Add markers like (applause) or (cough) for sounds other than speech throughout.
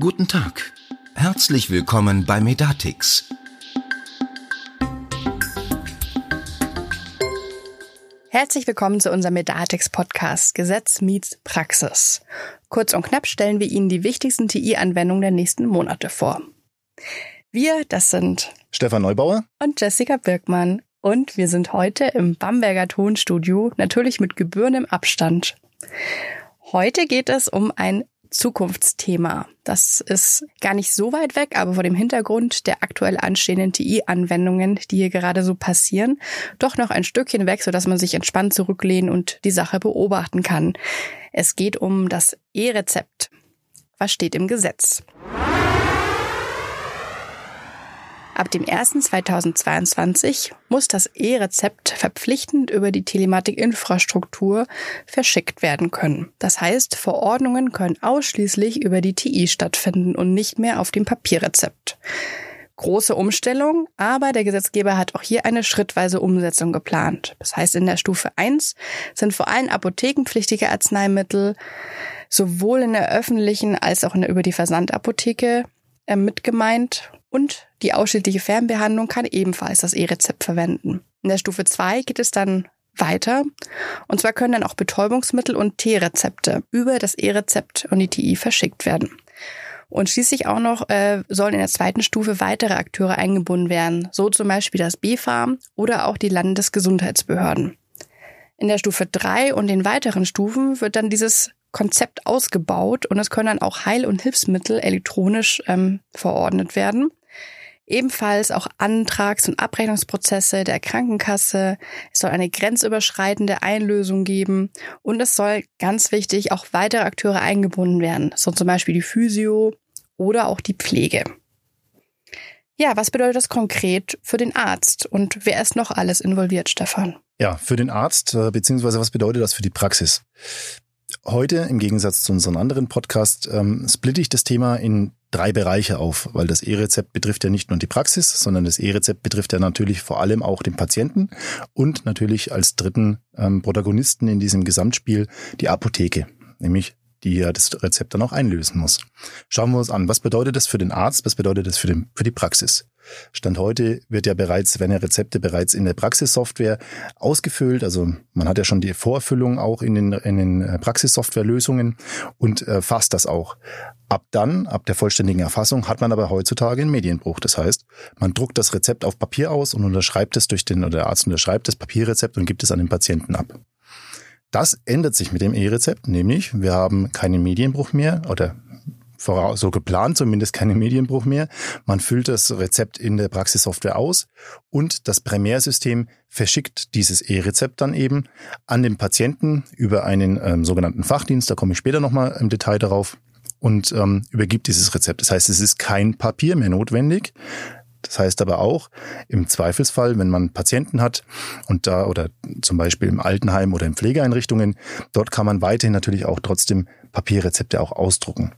Guten Tag. Herzlich willkommen bei Medatix. Herzlich willkommen zu unserem Medatix Podcast Gesetz meets Praxis. Kurz und knapp stellen wir Ihnen die wichtigsten TI-Anwendungen der nächsten Monate vor. Wir, das sind Stefan Neubauer und Jessica Birkmann. Und wir sind heute im Bamberger Tonstudio, natürlich mit gebührendem Abstand. Heute geht es um ein Zukunftsthema. Das ist gar nicht so weit weg, aber vor dem Hintergrund der aktuell anstehenden TI-Anwendungen, die hier gerade so passieren, doch noch ein Stückchen weg, sodass man sich entspannt zurücklehnen und die Sache beobachten kann. Es geht um das E-Rezept. Was steht im Gesetz? Ab dem 01.2022 muss das E-Rezept verpflichtend über die Telematikinfrastruktur verschickt werden können. Das heißt, Verordnungen können ausschließlich über die TI stattfinden und nicht mehr auf dem Papierrezept. Große Umstellung, aber der Gesetzgeber hat auch hier eine schrittweise Umsetzung geplant. Das heißt, in der Stufe 1 sind vor allem apothekenpflichtige Arzneimittel sowohl in der öffentlichen als auch in der über die Versandapotheke äh, mit gemeint und die ausschließliche Fernbehandlung kann ebenfalls das E-Rezept verwenden. In der Stufe 2 geht es dann weiter. Und zwar können dann auch Betäubungsmittel und T-Rezepte über das E-Rezept und die TI verschickt werden. Und schließlich auch noch äh, sollen in der zweiten Stufe weitere Akteure eingebunden werden, so zum Beispiel das BfArM oder auch die Landesgesundheitsbehörden. In der Stufe 3 und den weiteren Stufen wird dann dieses Konzept ausgebaut und es können dann auch Heil- und Hilfsmittel elektronisch ähm, verordnet werden. Ebenfalls auch Antrags- und Abrechnungsprozesse der Krankenkasse. Es soll eine grenzüberschreitende Einlösung geben und es soll ganz wichtig auch weitere Akteure eingebunden werden, so zum Beispiel die Physio oder auch die Pflege. Ja, was bedeutet das konkret für den Arzt und wer ist noch alles involviert, Stefan? Ja, für den Arzt, äh, beziehungsweise was bedeutet das für die Praxis? Heute, im Gegensatz zu unseren anderen Podcast, ähm, splitte ich das Thema in drei Bereiche auf, weil das E-Rezept betrifft ja nicht nur die Praxis, sondern das E-Rezept betrifft ja natürlich vor allem auch den Patienten und natürlich als dritten ähm, Protagonisten in diesem Gesamtspiel die Apotheke, nämlich die ja das Rezept dann auch einlösen muss. Schauen wir uns an, was bedeutet das für den Arzt, was bedeutet das für, den, für die Praxis? Stand heute wird ja bereits, werden ja Rezepte bereits in der Praxissoftware ausgefüllt. Also man hat ja schon die Vorerfüllung auch in den, in den äh, Praxissoftwarelösungen und äh, fasst das auch. Ab dann, ab der vollständigen Erfassung, hat man aber heutzutage einen Medienbruch. Das heißt, man druckt das Rezept auf Papier aus und unterschreibt es durch den, oder der Arzt unterschreibt das Papierrezept und gibt es an den Patienten ab. Das ändert sich mit dem E-Rezept, nämlich wir haben keinen Medienbruch mehr oder so geplant, zumindest keinen Medienbruch mehr. Man füllt das Rezept in der Praxissoftware aus und das Primärsystem verschickt dieses E-Rezept dann eben an den Patienten über einen ähm, sogenannten Fachdienst, da komme ich später nochmal im Detail darauf, und ähm, übergibt dieses Rezept. Das heißt, es ist kein Papier mehr notwendig. Das heißt aber auch, im Zweifelsfall, wenn man Patienten hat und da oder zum Beispiel im Altenheim oder in Pflegeeinrichtungen, dort kann man weiterhin natürlich auch trotzdem Papierrezepte auch ausdrucken.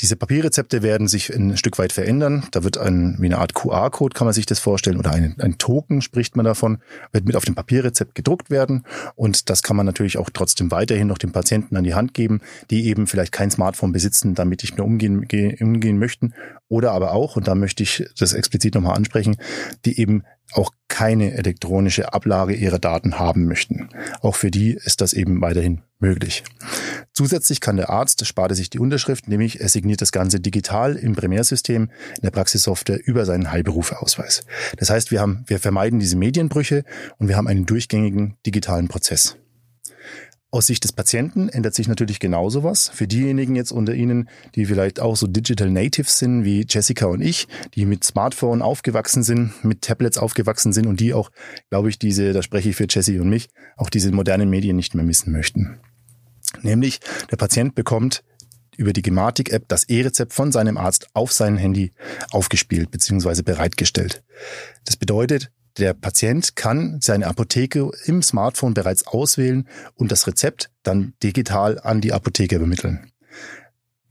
Diese Papierrezepte werden sich ein Stück weit verändern. Da wird ein, wie eine Art QR-Code, kann man sich das vorstellen, oder ein, ein Token spricht man davon, wird mit auf dem Papierrezept gedruckt werden. Und das kann man natürlich auch trotzdem weiterhin noch dem Patienten an die Hand geben, die eben vielleicht kein Smartphone besitzen, damit nicht mehr umgehen, umgehen möchten. Oder aber auch, und da möchte ich das explizit nochmal ansprechen, die eben auch keine elektronische Ablage ihrer Daten haben möchten. Auch für die ist das eben weiterhin möglich. Zusätzlich kann der Arzt, spart er sich die Unterschrift, nämlich er signiert das Ganze digital im Primärsystem in der Praxissoftware über seinen Heilberufeausweis. Das heißt, wir haben, wir vermeiden diese Medienbrüche und wir haben einen durchgängigen digitalen Prozess. Aus Sicht des Patienten ändert sich natürlich genauso was. Für diejenigen jetzt unter Ihnen, die vielleicht auch so Digital Natives sind, wie Jessica und ich, die mit Smartphone aufgewachsen sind, mit Tablets aufgewachsen sind und die auch, glaube ich, diese, da spreche ich für Jessie und mich, auch diese modernen Medien nicht mehr missen möchten. Nämlich, der Patient bekommt über die Gematik-App das E-Rezept von seinem Arzt auf sein Handy aufgespielt bzw. bereitgestellt. Das bedeutet, der Patient kann seine Apotheke im Smartphone bereits auswählen und das Rezept dann digital an die Apotheke übermitteln.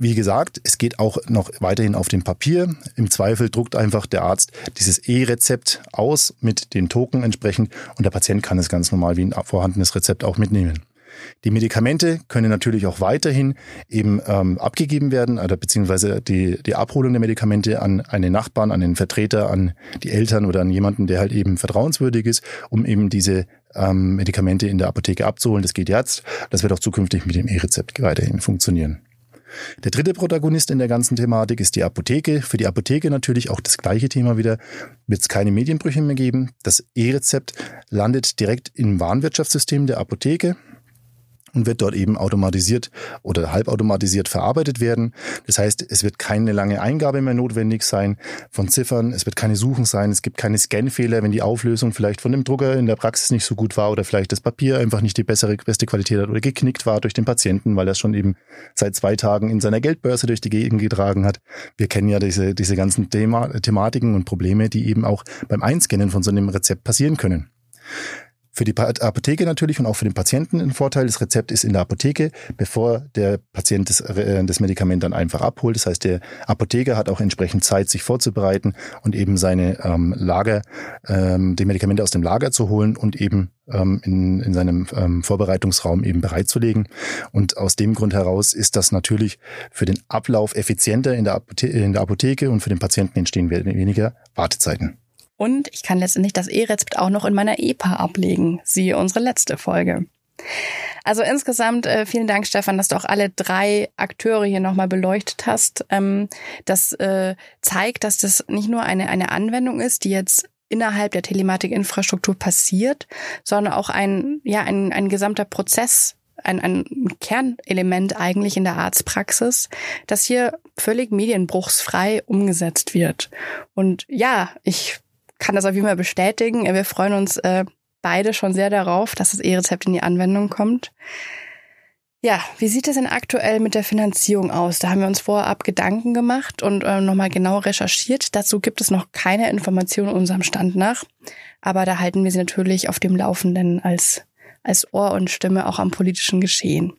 Wie gesagt, es geht auch noch weiterhin auf dem Papier. Im Zweifel druckt einfach der Arzt dieses E-Rezept aus mit den Token entsprechend und der Patient kann es ganz normal wie ein vorhandenes Rezept auch mitnehmen. Die Medikamente können natürlich auch weiterhin eben ähm, abgegeben werden, oder beziehungsweise die, die Abholung der Medikamente an einen Nachbarn, an den Vertreter, an die Eltern oder an jemanden, der halt eben vertrauenswürdig ist, um eben diese ähm, Medikamente in der Apotheke abzuholen. Das geht jetzt. Das wird auch zukünftig mit dem E-Rezept weiterhin funktionieren. Der dritte Protagonist in der ganzen Thematik ist die Apotheke. Für die Apotheke natürlich auch das gleiche Thema wieder. Wird es keine Medienbrüche mehr geben. Das E-Rezept landet direkt im Warenwirtschaftssystem der Apotheke und wird dort eben automatisiert oder halbautomatisiert verarbeitet werden. Das heißt, es wird keine lange Eingabe mehr notwendig sein von Ziffern, es wird keine Suchen sein, es gibt keine Scanfehler, wenn die Auflösung vielleicht von dem Drucker in der Praxis nicht so gut war oder vielleicht das Papier einfach nicht die bessere, beste Qualität hat oder geknickt war durch den Patienten, weil er schon eben seit zwei Tagen in seiner Geldbörse durch die Gegend getragen hat. Wir kennen ja diese, diese ganzen Thema, Thematiken und Probleme, die eben auch beim Einscannen von so einem Rezept passieren können. Für die Apotheke natürlich und auch für den Patienten ein Vorteil. Das Rezept ist in der Apotheke, bevor der Patient das, äh, das Medikament dann einfach abholt. Das heißt, der Apotheker hat auch entsprechend Zeit, sich vorzubereiten und eben seine ähm, Lager, ähm, die Medikamente aus dem Lager zu holen und eben ähm, in, in seinem ähm, Vorbereitungsraum eben bereitzulegen. Und aus dem Grund heraus ist das natürlich für den Ablauf effizienter in der, Apothe in der Apotheke und für den Patienten entstehen weniger Wartezeiten. Und ich kann letztendlich das E-Rezept auch noch in meiner EPA ablegen. Siehe unsere letzte Folge. Also insgesamt äh, vielen Dank, Stefan, dass du auch alle drei Akteure hier nochmal beleuchtet hast. Ähm, das äh, zeigt, dass das nicht nur eine, eine Anwendung ist, die jetzt innerhalb der Telematikinfrastruktur passiert, sondern auch ein, ja, ein, ein gesamter Prozess, ein, ein Kernelement eigentlich in der Arztpraxis, das hier völlig medienbruchsfrei umgesetzt wird. Und ja, ich kann das auf jeden Fall bestätigen. Wir freuen uns äh, beide schon sehr darauf, dass das E-Rezept in die Anwendung kommt. Ja, wie sieht es denn aktuell mit der Finanzierung aus? Da haben wir uns vorab Gedanken gemacht und äh, nochmal genau recherchiert. Dazu gibt es noch keine Informationen unserem Stand nach. Aber da halten wir Sie natürlich auf dem Laufenden als, als Ohr und Stimme auch am politischen Geschehen.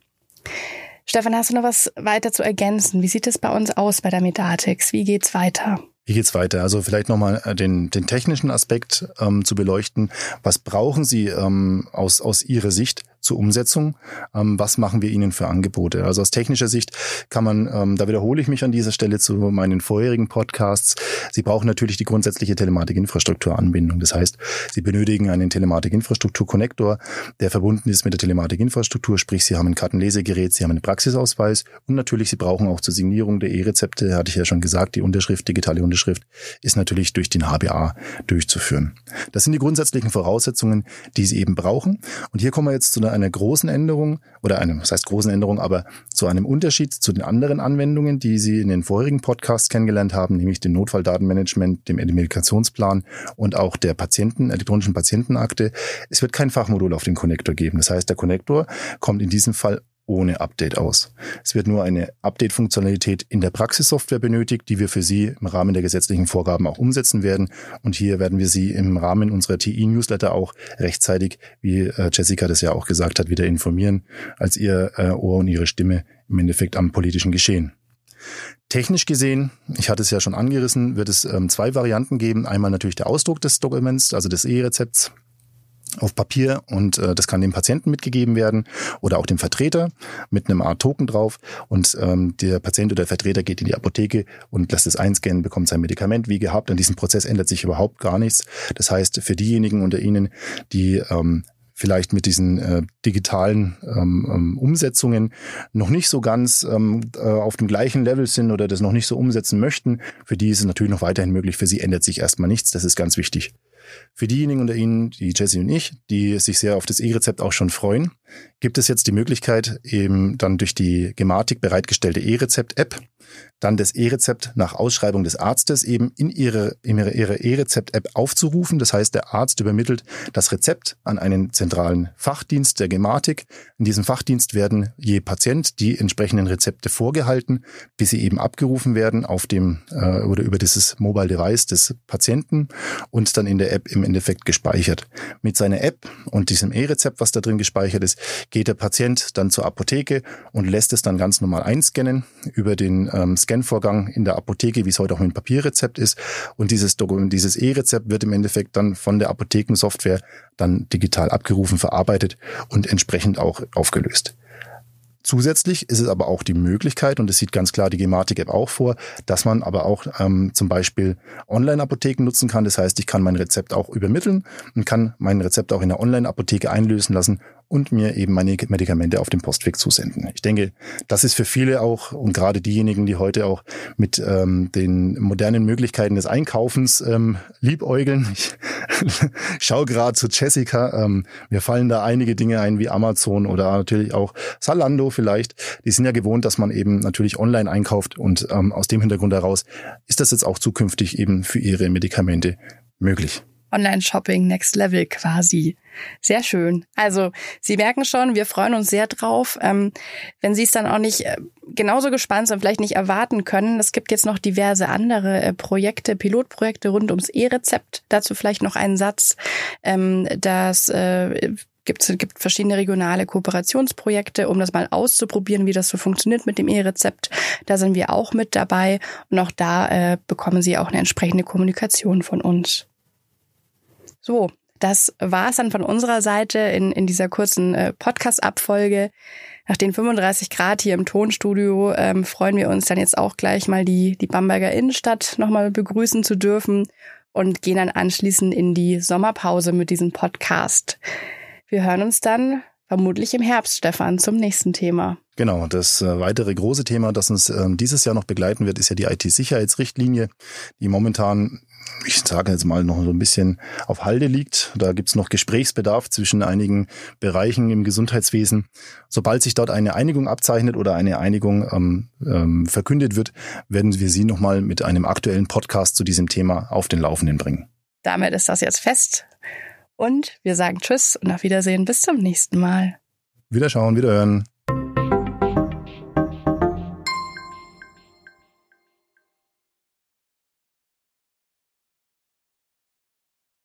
Stefan, hast du noch was weiter zu ergänzen? Wie sieht es bei uns aus bei der Medatix? Wie geht's weiter? Wie geht's weiter? Also vielleicht nochmal äh, den, den technischen Aspekt ähm, zu beleuchten. Was brauchen Sie ähm, aus, aus Ihrer Sicht zur Umsetzung. Ähm, was machen wir Ihnen für Angebote? Also aus technischer Sicht kann man, ähm, da wiederhole ich mich an dieser Stelle zu meinen vorherigen Podcasts, Sie brauchen natürlich die grundsätzliche Telematikinfrastrukturanbindung. Das heißt, Sie benötigen einen Telematikinfrastruktur-Konnektor, der verbunden ist mit der Telematikinfrastruktur, sprich Sie haben ein Kartenlesegerät, Sie haben einen Praxisausweis und natürlich Sie brauchen auch zur Signierung der E-Rezepte, hatte ich ja schon gesagt, die Unterschrift, digitale Unterschrift ist natürlich durch den HBA durchzuführen. Das sind die grundsätzlichen Voraussetzungen, die Sie eben brauchen. Und hier kommen wir jetzt zu einer einer großen Änderung oder einem, was heißt großen Änderung, aber zu einem Unterschied zu den anderen Anwendungen, die Sie in den vorherigen Podcasts kennengelernt haben, nämlich dem Notfalldatenmanagement, dem Medikationsplan und auch der Patienten, elektronischen Patientenakte. Es wird kein Fachmodul auf den Connector geben. Das heißt, der Connector kommt in diesem Fall ohne Update aus. Es wird nur eine Update-Funktionalität in der Praxissoftware benötigt, die wir für Sie im Rahmen der gesetzlichen Vorgaben auch umsetzen werden. Und hier werden wir Sie im Rahmen unserer TI-Newsletter auch rechtzeitig, wie äh, Jessica das ja auch gesagt hat, wieder informieren, als Ihr äh, Ohr und Ihre Stimme im Endeffekt am politischen Geschehen. Technisch gesehen, ich hatte es ja schon angerissen, wird es ähm, zwei Varianten geben. Einmal natürlich der Ausdruck des Dokuments, also des E-Rezepts auf Papier und äh, das kann dem Patienten mitgegeben werden oder auch dem Vertreter mit einem Art Token drauf und ähm, der Patient oder der Vertreter geht in die Apotheke und lässt es einscannen, bekommt sein Medikament wie gehabt. An diesem Prozess ändert sich überhaupt gar nichts. Das heißt, für diejenigen unter Ihnen, die ähm, vielleicht mit diesen äh, digitalen ähm, ähm, Umsetzungen noch nicht so ganz ähm, äh, auf dem gleichen Level sind oder das noch nicht so umsetzen möchten, für die ist es natürlich noch weiterhin möglich. Für sie ändert sich erstmal nichts. Das ist ganz wichtig. Für diejenigen unter Ihnen, die Jesse und ich, die sich sehr auf das E-Rezept auch schon freuen, gibt es jetzt die Möglichkeit, eben dann durch die Gematik bereitgestellte E-Rezept-App dann das E-Rezept nach Ausschreibung des Arztes eben in ihre E-Rezept-App aufzurufen. Das heißt, der Arzt übermittelt das Rezept an einen zentralen Fachdienst der Gematik. In diesem Fachdienst werden je Patient die entsprechenden Rezepte vorgehalten, bis sie eben abgerufen werden auf dem äh, oder über dieses Mobile Device des Patienten und dann in der App im Endeffekt gespeichert. Mit seiner App und diesem E-Rezept, was da drin gespeichert ist, geht der Patient dann zur Apotheke und lässt es dann ganz normal einscannen über den ähm, Scanvorgang in der Apotheke, wie es heute auch mit dem Papierrezept ist. Und dieses Dokument, dieses E-Rezept wird im Endeffekt dann von der Apothekensoftware dann digital abgerufen, verarbeitet und entsprechend auch aufgelöst. Zusätzlich ist es aber auch die Möglichkeit, und das sieht ganz klar die Gematik-App auch vor, dass man aber auch ähm, zum Beispiel Online-Apotheken nutzen kann. Das heißt, ich kann mein Rezept auch übermitteln und kann mein Rezept auch in der Online-Apotheke einlösen lassen und mir eben meine Medikamente auf dem Postweg zusenden. Ich denke, das ist für viele auch und gerade diejenigen, die heute auch mit ähm, den modernen Möglichkeiten des Einkaufens ähm, liebäugeln. Ich (laughs) schaue gerade zu Jessica. Ähm, mir fallen da einige Dinge ein wie Amazon oder natürlich auch Salando vielleicht. Die sind ja gewohnt, dass man eben natürlich online einkauft und ähm, aus dem Hintergrund heraus ist das jetzt auch zukünftig eben für ihre Medikamente möglich. Online-Shopping Next Level quasi. Sehr schön. Also Sie merken schon, wir freuen uns sehr drauf. Ähm, wenn Sie es dann auch nicht äh, genauso gespannt sind, vielleicht nicht erwarten können, es gibt jetzt noch diverse andere äh, Projekte, Pilotprojekte rund ums E-Rezept. Dazu vielleicht noch einen Satz. Ähm, das äh, gibt es gibt verschiedene regionale Kooperationsprojekte, um das mal auszuprobieren, wie das so funktioniert mit dem E-Rezept. Da sind wir auch mit dabei und auch da äh, bekommen Sie auch eine entsprechende Kommunikation von uns. So, das war es dann von unserer Seite in, in dieser kurzen äh, Podcast-Abfolge. Nach den 35 Grad hier im Tonstudio ähm, freuen wir uns dann jetzt auch gleich mal die, die Bamberger Innenstadt nochmal begrüßen zu dürfen und gehen dann anschließend in die Sommerpause mit diesem Podcast. Wir hören uns dann vermutlich im Herbst, Stefan, zum nächsten Thema. Genau, das äh, weitere große Thema, das uns ähm, dieses Jahr noch begleiten wird, ist ja die IT-Sicherheitsrichtlinie, die momentan ich sage jetzt mal, noch so ein bisschen auf Halde liegt. Da gibt's noch Gesprächsbedarf zwischen einigen Bereichen im Gesundheitswesen. Sobald sich dort eine Einigung abzeichnet oder eine Einigung ähm, ähm, verkündet wird, werden wir Sie nochmal mit einem aktuellen Podcast zu diesem Thema auf den Laufenden bringen. Damit ist das jetzt fest. Und wir sagen Tschüss und auf Wiedersehen bis zum nächsten Mal. Wiederschauen, wiederhören.